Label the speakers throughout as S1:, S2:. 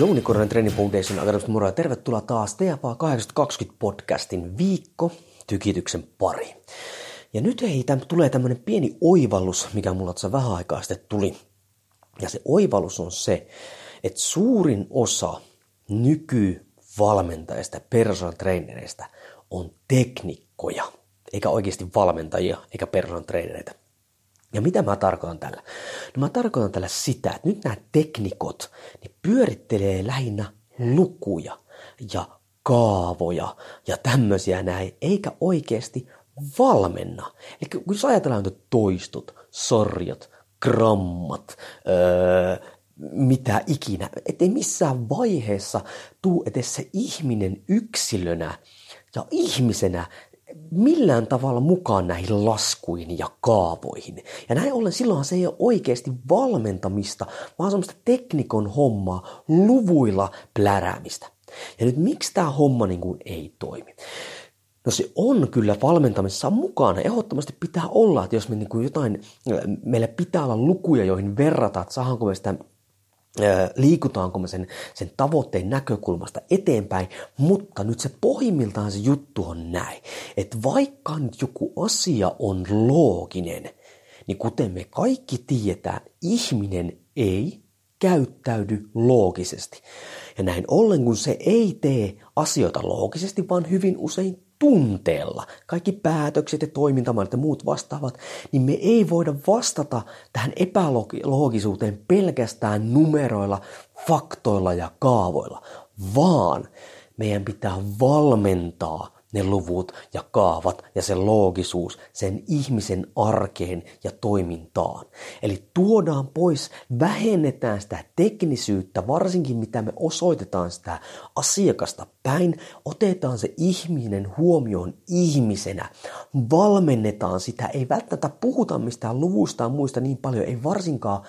S1: Jouni Koronen Training Foundation Akademista moro ja tervetuloa taas TFA 820 podcastin viikko tykityksen pari. Ja nyt hei, täm, tulee tämmönen pieni oivallus, mikä mulla tuossa vähän aikaa sitten tuli. Ja se oivallus on se, että suurin osa nykyvalmentajista, personal trainereista on teknikkoja, eikä oikeasti valmentajia eikä personal trainereita. Ja mitä mä tarkoitan tällä? No mä tarkoitan tällä sitä, että nyt nämä teknikot niin pyörittelee lähinnä lukuja ja kaavoja ja tämmöisiä näin, eikä oikeasti valmenna. Eli kun ajatellaan että toistut, sorjot, grammat, öö, mitä ikinä, ettei missään vaiheessa tuu edes se ihminen yksilönä ja ihmisenä millään tavalla mukaan näihin laskuihin ja kaavoihin. Ja näin ollen silloinhan se ei ole oikeasti valmentamista, vaan semmoista teknikon hommaa, luvuilla pläräämistä. Ja nyt miksi tämä homma niin kuin ei toimi? No se on kyllä valmentamisessa mukana. Ehdottomasti pitää olla, että jos me niin kuin jotain, meillä pitää olla lukuja, joihin verrata, että saadaanko me sitä liikutaanko me sen, sen tavoitteen näkökulmasta eteenpäin, mutta nyt se pohjimmiltaan se juttu on näin, että vaikka nyt joku asia on looginen, niin kuten me kaikki tiedetään, ihminen ei käyttäydy loogisesti. Ja näin ollen, kun se ei tee asioita loogisesti, vaan hyvin usein tunteella, kaikki päätökset ja toimintamallit ja muut vastaavat, niin me ei voida vastata tähän epäloogisuuteen pelkästään numeroilla, faktoilla ja kaavoilla, vaan meidän pitää valmentaa ne luvut ja kaavat ja se loogisuus sen ihmisen arkeen ja toimintaan. Eli tuodaan pois, vähennetään sitä teknisyyttä, varsinkin mitä me osoitetaan sitä asiakasta päin, otetaan se ihminen huomioon ihmisenä, valmennetaan sitä, ei välttämättä puhuta mistään luvusta ja muista niin paljon, ei varsinkaan,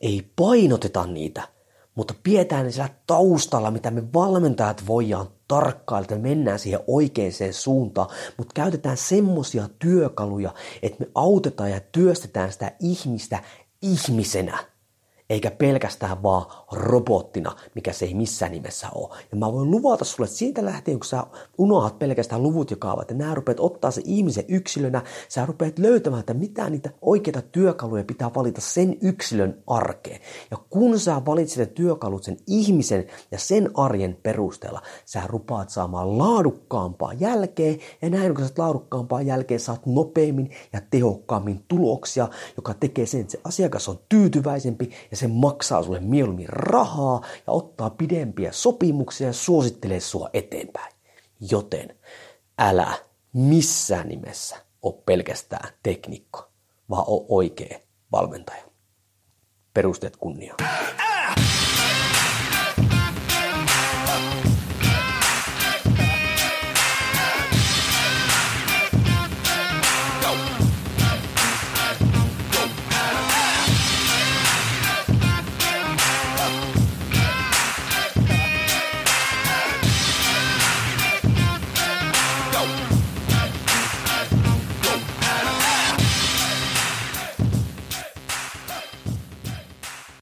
S1: ei painoteta niitä, mutta pidetään ne siellä taustalla, mitä me valmentajat voidaan tarkkailla, että me mennään siihen oikeaan suuntaan, mutta käytetään semmoisia työkaluja, että me autetaan ja työstetään sitä ihmistä ihmisenä eikä pelkästään vaan robottina, mikä se ei missään nimessä ole. Ja mä voin luvata sulle, että siitä lähtien, kun sä unohat pelkästään luvut ja kaavat, ja nää rupeat ottaa se ihmisen yksilönä, sä rupeat löytämään, että mitä niitä oikeita työkaluja pitää valita sen yksilön arkeen. Ja kun sä valitset ne työkalut sen ihmisen ja sen arjen perusteella, sä rupaat saamaan laadukkaampaa jälkeen, ja näin kun sä laadukkaampaa jälkeen saat nopeammin ja tehokkaammin tuloksia, joka tekee sen, että se asiakas on tyytyväisempi ja se maksaa sulle mieluummin rahaa ja ottaa pidempiä sopimuksia ja suosittelee sua eteenpäin. Joten älä missään nimessä ole pelkästään teknikko, vaan ole oikea valmentaja. Perusteet kunniaan.